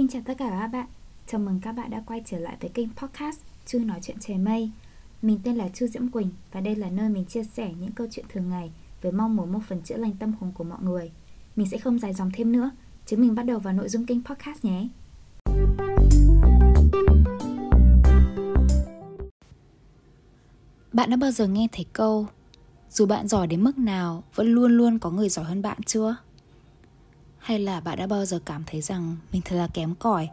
Xin chào tất cả các bạn, chào mừng các bạn đã quay trở lại với kênh podcast Chu nói chuyện trời mây. Mình tên là Chu Diễm Quỳnh và đây là nơi mình chia sẻ những câu chuyện thường ngày với mong muốn một phần chữa lành tâm hồn của mọi người. Mình sẽ không dài dòng thêm nữa, chúng mình bắt đầu vào nội dung kênh podcast nhé. Bạn đã bao giờ nghe thấy câu Dù bạn giỏi đến mức nào Vẫn luôn luôn có người giỏi hơn bạn chưa? Hay là bạn đã bao giờ cảm thấy rằng Mình thật là kém cỏi?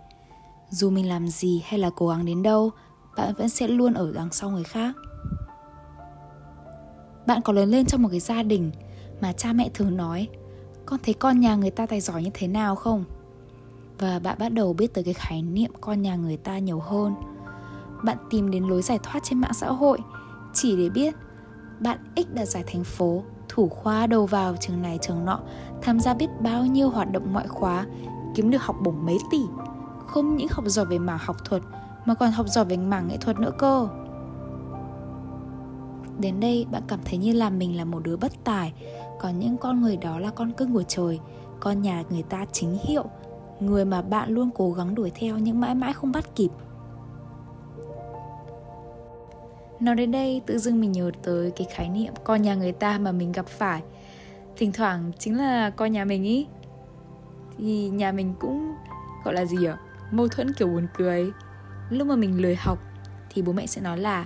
Dù mình làm gì hay là cố gắng đến đâu Bạn vẫn sẽ luôn ở đằng sau người khác. Bạn có lớn lên trong một cái gia đình Mà cha mẹ thường nói Con thấy con nhà người ta tài giỏi như thế nào không? Và bạn bắt đầu biết tới cái khái niệm con nhà người ta nhiều hơn. Bạn tìm đến lối giải thoát trên mạng xã hội chỉ để biết bạn X đã giải thành phố, thủ khoa đầu vào trường này trường nọ, tham gia biết bao nhiêu hoạt động ngoại khóa, kiếm được học bổng mấy tỷ. Không những học giỏi về mảng học thuật mà còn học giỏi về mảng nghệ thuật nữa cơ. Đến đây bạn cảm thấy như là mình là một đứa bất tài, còn những con người đó là con cưng của trời, con nhà người ta chính hiệu, người mà bạn luôn cố gắng đuổi theo nhưng mãi mãi không bắt kịp. Nói đến đây, tự dưng mình nhớ tới cái khái niệm con nhà người ta mà mình gặp phải Thỉnh thoảng chính là con nhà mình ý. Thì nhà mình cũng, gọi là gì ạ? Mâu thuẫn kiểu buồn cười Lúc mà mình lười học thì bố mẹ sẽ nói là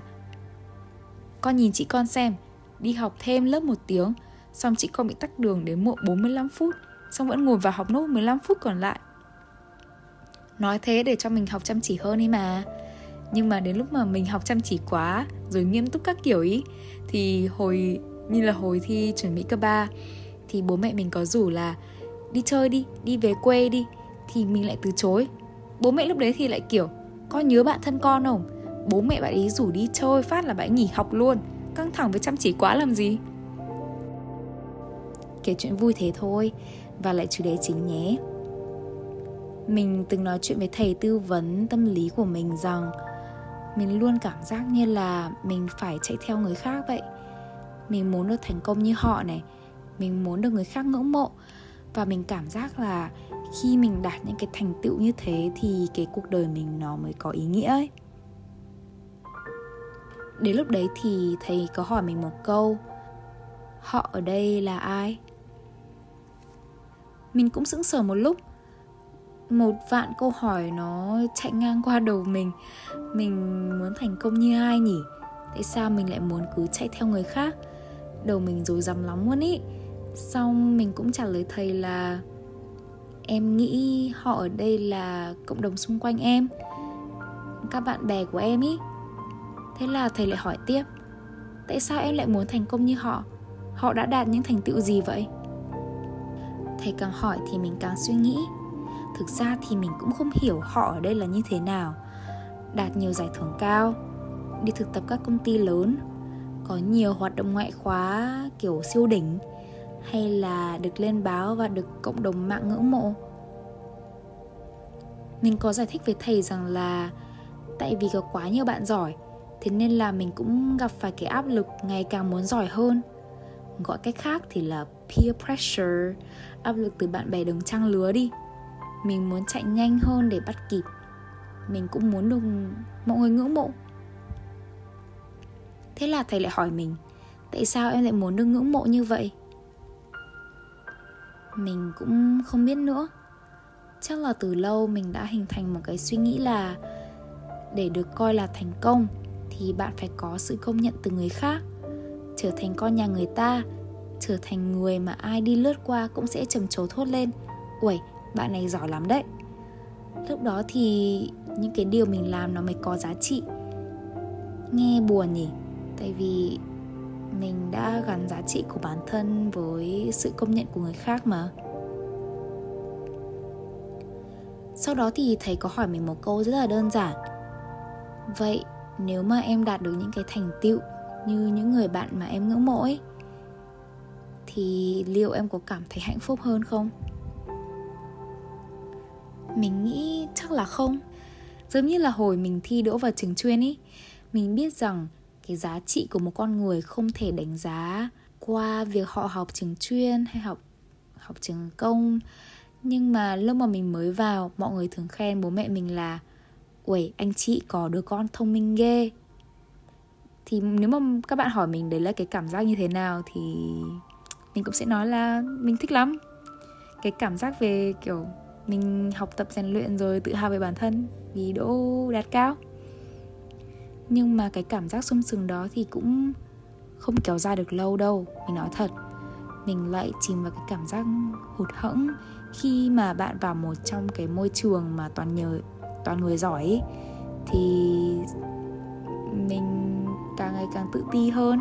Con nhìn chị con xem, Đi học thêm lớp một tiếng, Xong chị con bị tắc đường đến muộn 45 phút, Xong vẫn ngồi vào học nốt 15 phút còn lại Nói thế để cho mình học chăm chỉ hơn đi mà nhưng mà đến lúc mà mình học chăm chỉ quá rồi nghiêm túc các kiểu ý thì hồi như là hồi thi chuẩn bị cấp 3 thì bố mẹ mình có rủ là đi chơi đi, đi về quê đi thì mình lại từ chối. Bố mẹ lúc đấy thì lại kiểu con nhớ bạn thân con không? Bố mẹ bạn ấy rủ đi chơi phát là bạn nghỉ học luôn Căng thẳng với chăm chỉ quá làm gì Kể chuyện vui thế thôi Và lại chủ đề chính nhé Mình từng nói chuyện với thầy tư vấn tâm lý của mình rằng mình luôn cảm giác như là mình phải chạy theo người khác vậy. Mình muốn được thành công như họ này, mình muốn được người khác ngưỡng mộ. Và mình cảm giác là khi mình đạt những cái thành tựu như thế thì cái cuộc đời mình nó mới có ý nghĩa ấy. Đến lúc đấy thì thầy có hỏi mình một câu, họ ở đây là ai? Mình cũng sững sờ một lúc một vạn câu hỏi nó chạy ngang qua đầu mình. Mình muốn thành công như ai nhỉ? Tại sao mình lại muốn cứ chạy theo người khác? Đầu mình rối rắm lắm luôn ý. Xong mình cũng trả lời thầy là, em nghĩ họ ở đây là cộng đồng xung quanh em, các bạn bè của em ý. Thế là thầy lại hỏi tiếp, tại sao em lại muốn thành công như họ? Họ đã đạt những thành tựu gì vậy? Thầy càng hỏi thì mình càng suy nghĩ thực ra thì mình cũng không hiểu họ ở đây là như thế nào. Đạt nhiều giải thưởng cao, đi thực tập các công ty lớn, có nhiều hoạt động ngoại khóa kiểu siêu đỉnh, hay là được lên báo và được cộng đồng mạng ngưỡng mộ. Mình có giải thích với thầy rằng là tại vì có quá nhiều bạn giỏi, thế nên là mình cũng gặp phải cái áp lực ngày càng muốn giỏi hơn. Gọi cách khác thì là peer pressure, áp lực từ bạn bè đồng trang lứa đi mình muốn chạy nhanh hơn để bắt kịp. Mình cũng muốn được mọi người ngưỡng mộ. Thế là thầy lại hỏi mình, tại sao em lại muốn được ngưỡng mộ như vậy? Mình cũng không biết nữa. Chắc là từ lâu mình đã hình thành một cái suy nghĩ là để được coi là thành công thì bạn phải có sự công nhận từ người khác. Trở thành con nhà người ta, trở thành người mà ai đi lướt qua cũng sẽ trầm trồ thốt lên. Ui bạn này giỏi lắm đấy. Lúc đó thì những cái điều mình làm nó mới có giá trị. Nghe buồn nhỉ? Tại vì mình đã gắn giá trị của bản thân với sự công nhận của người khác mà. Sau đó thì thầy có hỏi mình một câu rất là đơn giản. Vậy nếu mà em đạt được những cái thành tựu như những người bạn mà em ngưỡng mộ ấy, thì liệu em có cảm thấy hạnh phúc hơn không? Mình nghĩ chắc là không. Giống như là hồi mình thi đỗ vào trường chuyên ý, mình biết rằng cái giá trị của một con người không thể đánh giá qua việc họ học trường chuyên hay học học trường công. Nhưng mà lúc mà mình mới vào, mọi người thường khen bố mẹ mình là, uầy, anh chị có đứa con thông minh ghê. Thì nếu mà các bạn hỏi mình đấy là cái cảm giác như thế nào thì mình cũng sẽ nói là mình thích lắm. Cái cảm giác về kiểu mình học tập rèn luyện rồi tự hào về bản thân vì đỗ đạt cao. Nhưng mà cái cảm giác sung sướng đó thì cũng không kéo dài được lâu đâu mình nói thật. Mình lại chìm vào cái cảm giác hụt hẫng khi mà bạn vào một trong cái môi trường mà toàn nhờ toàn người giỏi ấy, thì mình càng ngày càng tự ti hơn.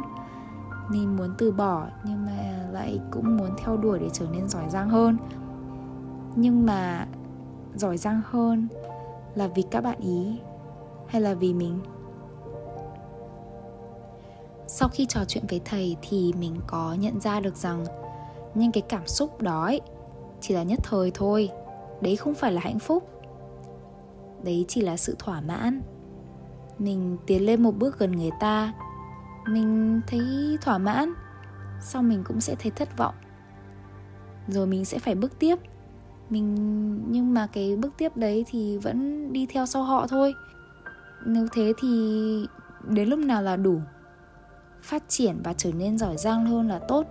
Mình muốn từ bỏ nhưng mà lại cũng muốn theo đuổi để trở nên giỏi giang hơn nhưng mà giỏi giang hơn là vì các bạn ý hay là vì mình? Sau khi trò chuyện với thầy thì mình có nhận ra được rằng những cái cảm xúc đó ấy, chỉ là nhất thời thôi. Đấy không phải là hạnh phúc. Đấy chỉ là sự thỏa mãn. Mình tiến lên một bước gần người ta. Mình thấy thỏa mãn. Sau mình cũng sẽ thấy thất vọng. Rồi mình sẽ phải bước tiếp mình, nhưng mà cái bước tiếp đấy thì vẫn đi theo sau họ thôi. Nếu thế thì đến lúc nào là đủ phát triển và trở nên giỏi giang hơn là tốt.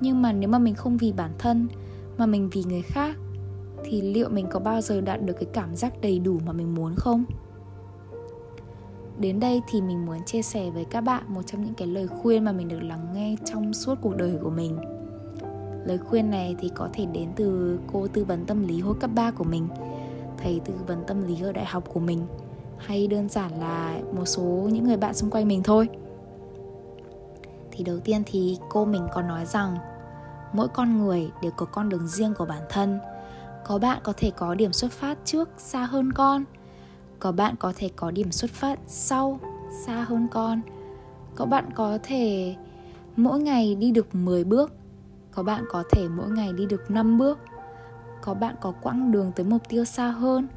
Nhưng mà nếu mà mình không vì bản thân, mà mình vì người khác, thì liệu mình có bao giờ đạt được cái cảm giác đầy đủ mà mình muốn không? Đến đây thì mình muốn chia sẻ với các bạn một trong những cái lời khuyên mà mình được lắng nghe trong suốt cuộc đời của mình lời khuyên này thì có thể đến từ cô tư vấn tâm lý hồi cấp 3 của mình, thầy tư vấn tâm lý ở đại học của mình, hay đơn giản là một số những người bạn xung quanh mình thôi. Thì đầu tiên thì cô mình có nói rằng, mỗi con người đều có con đường riêng của bản thân. Có bạn có thể có điểm xuất phát trước xa hơn con, có bạn có thể có điểm xuất phát sau xa hơn con. Có bạn có thể mỗi ngày đi được 10 bước có bạn có thể mỗi ngày đi được 5 bước. Có bạn có quãng đường tới mục tiêu xa hơn.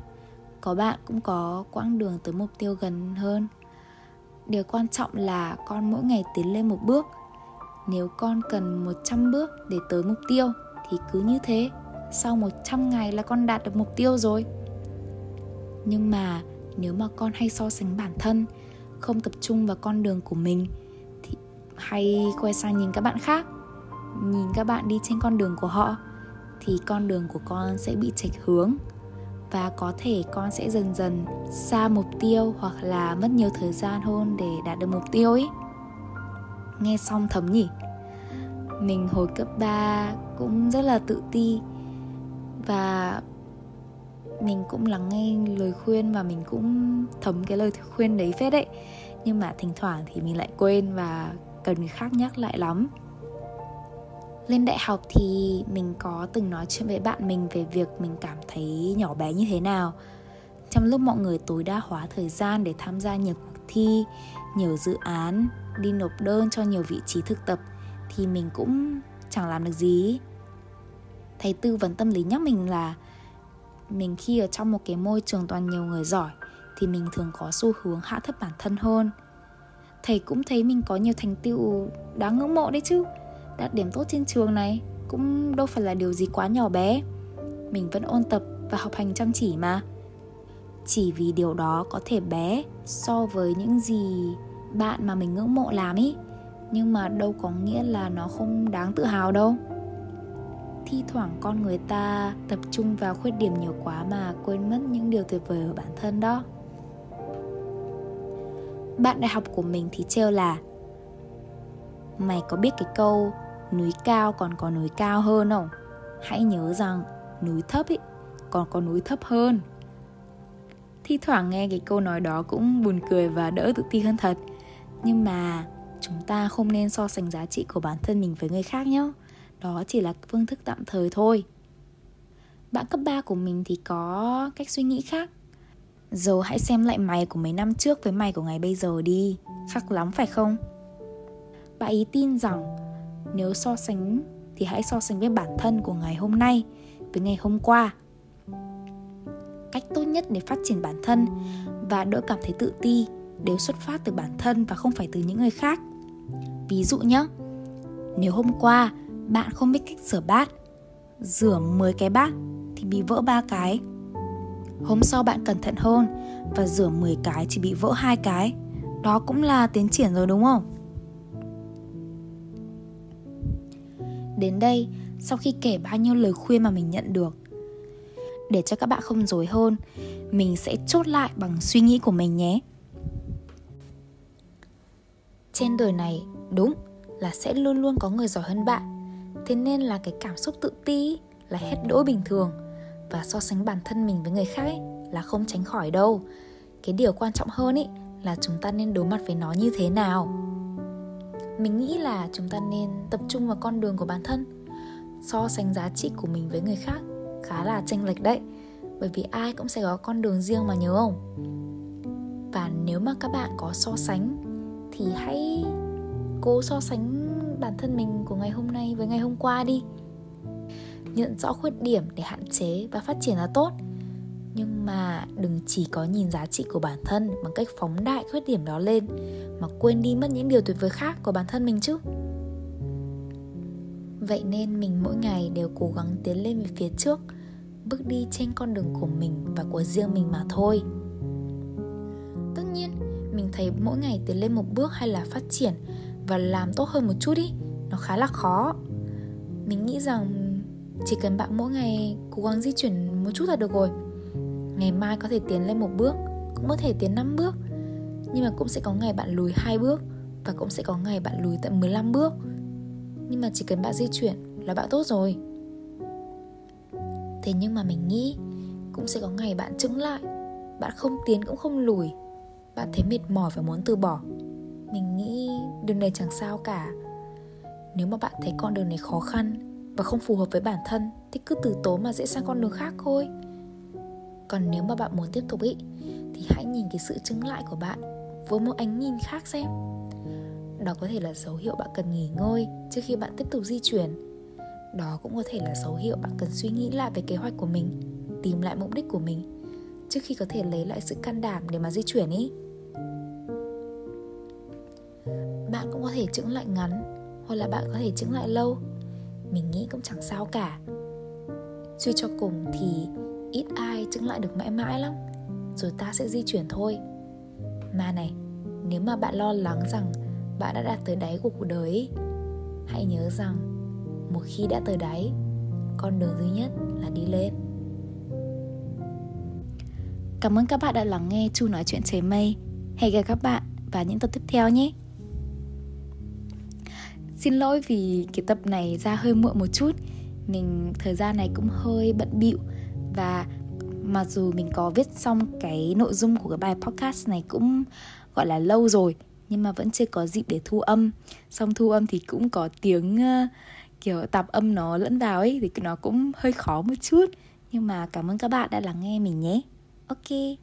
Có bạn cũng có quãng đường tới mục tiêu gần hơn. Điều quan trọng là con mỗi ngày tiến lên một bước. Nếu con cần 100 bước để tới mục tiêu, thì cứ như thế. Sau 100 ngày là con đạt được mục tiêu rồi. Nhưng mà nếu mà con hay so sánh bản thân, không tập trung vào con đường của mình, thì hay quay sang nhìn các bạn khác nhìn các bạn đi trên con đường của họ, thì con đường của con sẽ bị chệch hướng và có thể con sẽ dần dần xa mục tiêu hoặc là mất nhiều thời gian hơn để đạt được mục tiêu ấy. Nghe xong thấm nhỉ? Mình hồi cấp 3 cũng rất là tự ti và mình cũng lắng nghe lời khuyên và mình cũng thấm cái lời khuyên đấy phết đấy. Nhưng mà thỉnh thoảng thì mình lại quên và cần người khác nhắc lại lắm lên đại học thì mình có từng nói chuyện với bạn mình về việc mình cảm thấy nhỏ bé như thế nào. Trong lúc mọi người tối đa hóa thời gian để tham gia nhiều cuộc thi, nhiều dự án, đi nộp đơn cho nhiều vị trí thực tập thì mình cũng chẳng làm được gì. Thầy tư vấn tâm lý nhắc mình là mình khi ở trong một cái môi trường toàn nhiều người giỏi thì mình thường có xu hướng hạ thấp bản thân hơn. Thầy cũng thấy mình có nhiều thành tựu đáng ngưỡng mộ đấy chứ đạt điểm tốt trên trường này, cũng đâu phải là điều gì quá nhỏ bé. Mình vẫn ôn tập và học hành chăm chỉ mà. Chỉ vì điều đó có thể bé so với những gì bạn mà mình ngưỡng mộ làm ý. Nhưng mà đâu có nghĩa là nó không đáng tự hào đâu. Thi thoảng con người ta tập trung vào khuyết điểm nhiều quá mà quên mất những điều tuyệt vời ở bản thân đó. Bạn đại học của mình thì trêu là, mày có biết cái câu núi cao còn có núi cao hơn không? Hãy nhớ rằng núi thấp ý, còn có núi thấp hơn. Thi thoảng nghe cái câu nói đó cũng buồn cười và đỡ tự ti hơn thật. Nhưng mà chúng ta không nên so sánh giá trị của bản thân mình với người khác nhé. Đó chỉ là phương thức tạm thời thôi. Bạn cấp 3 của mình thì có cách suy nghĩ khác. Giờ hãy xem lại mày của mấy năm trước với mày của ngày bây giờ đi, Khác lắm phải không? Bạn ý tin rằng nếu so sánh thì hãy so sánh với bản thân của ngày hôm nay với ngày hôm qua cách tốt nhất để phát triển bản thân và đỡ cảm thấy tự ti đều xuất phát từ bản thân và không phải từ những người khác ví dụ nhé nếu hôm qua bạn không biết cách rửa bát, rửa 10 cái bát thì bị vỡ ba cái. Hôm sau bạn cẩn thận hơn và rửa 10 cái chỉ bị vỡ hai cái. Đó cũng là tiến triển rồi đúng không? Đến đây, sau khi kể bao nhiêu lời khuyên mà mình nhận được, để cho các bạn không dối hơn, mình sẽ chốt lại bằng suy nghĩ của mình nhé. Trên đời này, đúng là sẽ luôn luôn có người giỏi hơn bạn. Thế nên là cái cảm xúc tự ti là hết đỗi bình thường và so sánh bản thân mình với người khác ấy, là không tránh khỏi đâu. Cái điều quan trọng hơn ấy là chúng ta nên đối mặt với nó như thế nào. Mình nghĩ là chúng ta nên tập trung vào con đường của bản thân, so sánh giá trị của mình với người khác. Khá là chênh lệch đấy bởi vì ai cũng sẽ có con đường riêng mà nhớ không? Và nếu mà các bạn có so sánh thì hãy cố so sánh bản thân mình của ngày hôm nay với ngày hôm qua đi. Nhận rõ khuyết điểm để hạn chế và phát triển là tốt nhưng mà đừng chỉ có nhìn giá trị của bản thân bằng cách phóng đại khuyết điểm đó lên, mà quên đi mất những điều tuyệt vời khác của bản thân mình chứ. Vậy nên mình mỗi ngày đều cố gắng tiến lên về phía trước, bước đi trên con đường của mình và của riêng mình mà thôi. Tất nhiên, mình thấy mỗi ngày tiến lên một bước hay là phát triển và làm tốt hơn một chút đi nó khá là khó. Mình nghĩ rằng chỉ cần bạn mỗi ngày cố gắng di chuyển một chút là được rồi ngày mai có thể tiến lên một bước, cũng có thể tiến 5 bước. Nhưng mà cũng sẽ có ngày bạn lùi hai bước và cũng sẽ có ngày bạn lùi tận 15 bước. Nhưng mà chỉ cần bạn di chuyển là bạn tốt rồi. Thế nhưng mà mình nghĩ cũng sẽ có ngày bạn chứng lại, bạn không tiến cũng không lùi, bạn thấy mệt mỏi và muốn từ bỏ. Mình nghĩ đường này chẳng sao cả. Nếu mà bạn thấy con đường này khó khăn và không phù hợp với bản thân thì cứ từ tốn mà dễ sang con đường khác thôi còn nếu mà bạn muốn tiếp tục ý, thì hãy nhìn cái sự chứng lại của bạn với một ánh nhìn khác xem. Đó có thể là dấu hiệu bạn cần nghỉ ngơi trước khi bạn tiếp tục di chuyển. Đó cũng có thể là dấu hiệu bạn cần suy nghĩ lại về kế hoạch của mình, tìm lại mục đích của mình trước khi có thể lấy lại sự can đảm để mà di chuyển ý. Bạn cũng có thể chững lại ngắn, hoặc là bạn có thể chững lại lâu. Mình nghĩ cũng chẳng sao cả. Suy cho cùng thì ít ai chứng lại được mãi mãi lắm. Rồi ta sẽ di chuyển thôi. Mà này, nếu mà bạn lo lắng rằng bạn đã đạt tới đáy của cuộc đời hãy nhớ rằng một khi đã tới đáy, con đường duy nhất là đi lên. Cảm ơn các bạn đã lắng nghe chu nói chuyện trời mây. Hẹn gặp các bạn và những tập tiếp theo nhé. Xin lỗi vì cái tập này ra hơi muộn một chút. Mình, thời gian này cũng hơi bận bịu và mặc dù mình có viết xong cái nội dung của cái bài podcast này cũng gọi là lâu rồi nhưng mà vẫn chưa có dịp để thu âm. Xong thu âm thì cũng có tiếng uh, kiểu tạp âm nó lẫn vào ấy thì nó cũng hơi khó một chút. Nhưng mà cảm ơn các bạn đã lắng nghe mình nhé. Ok.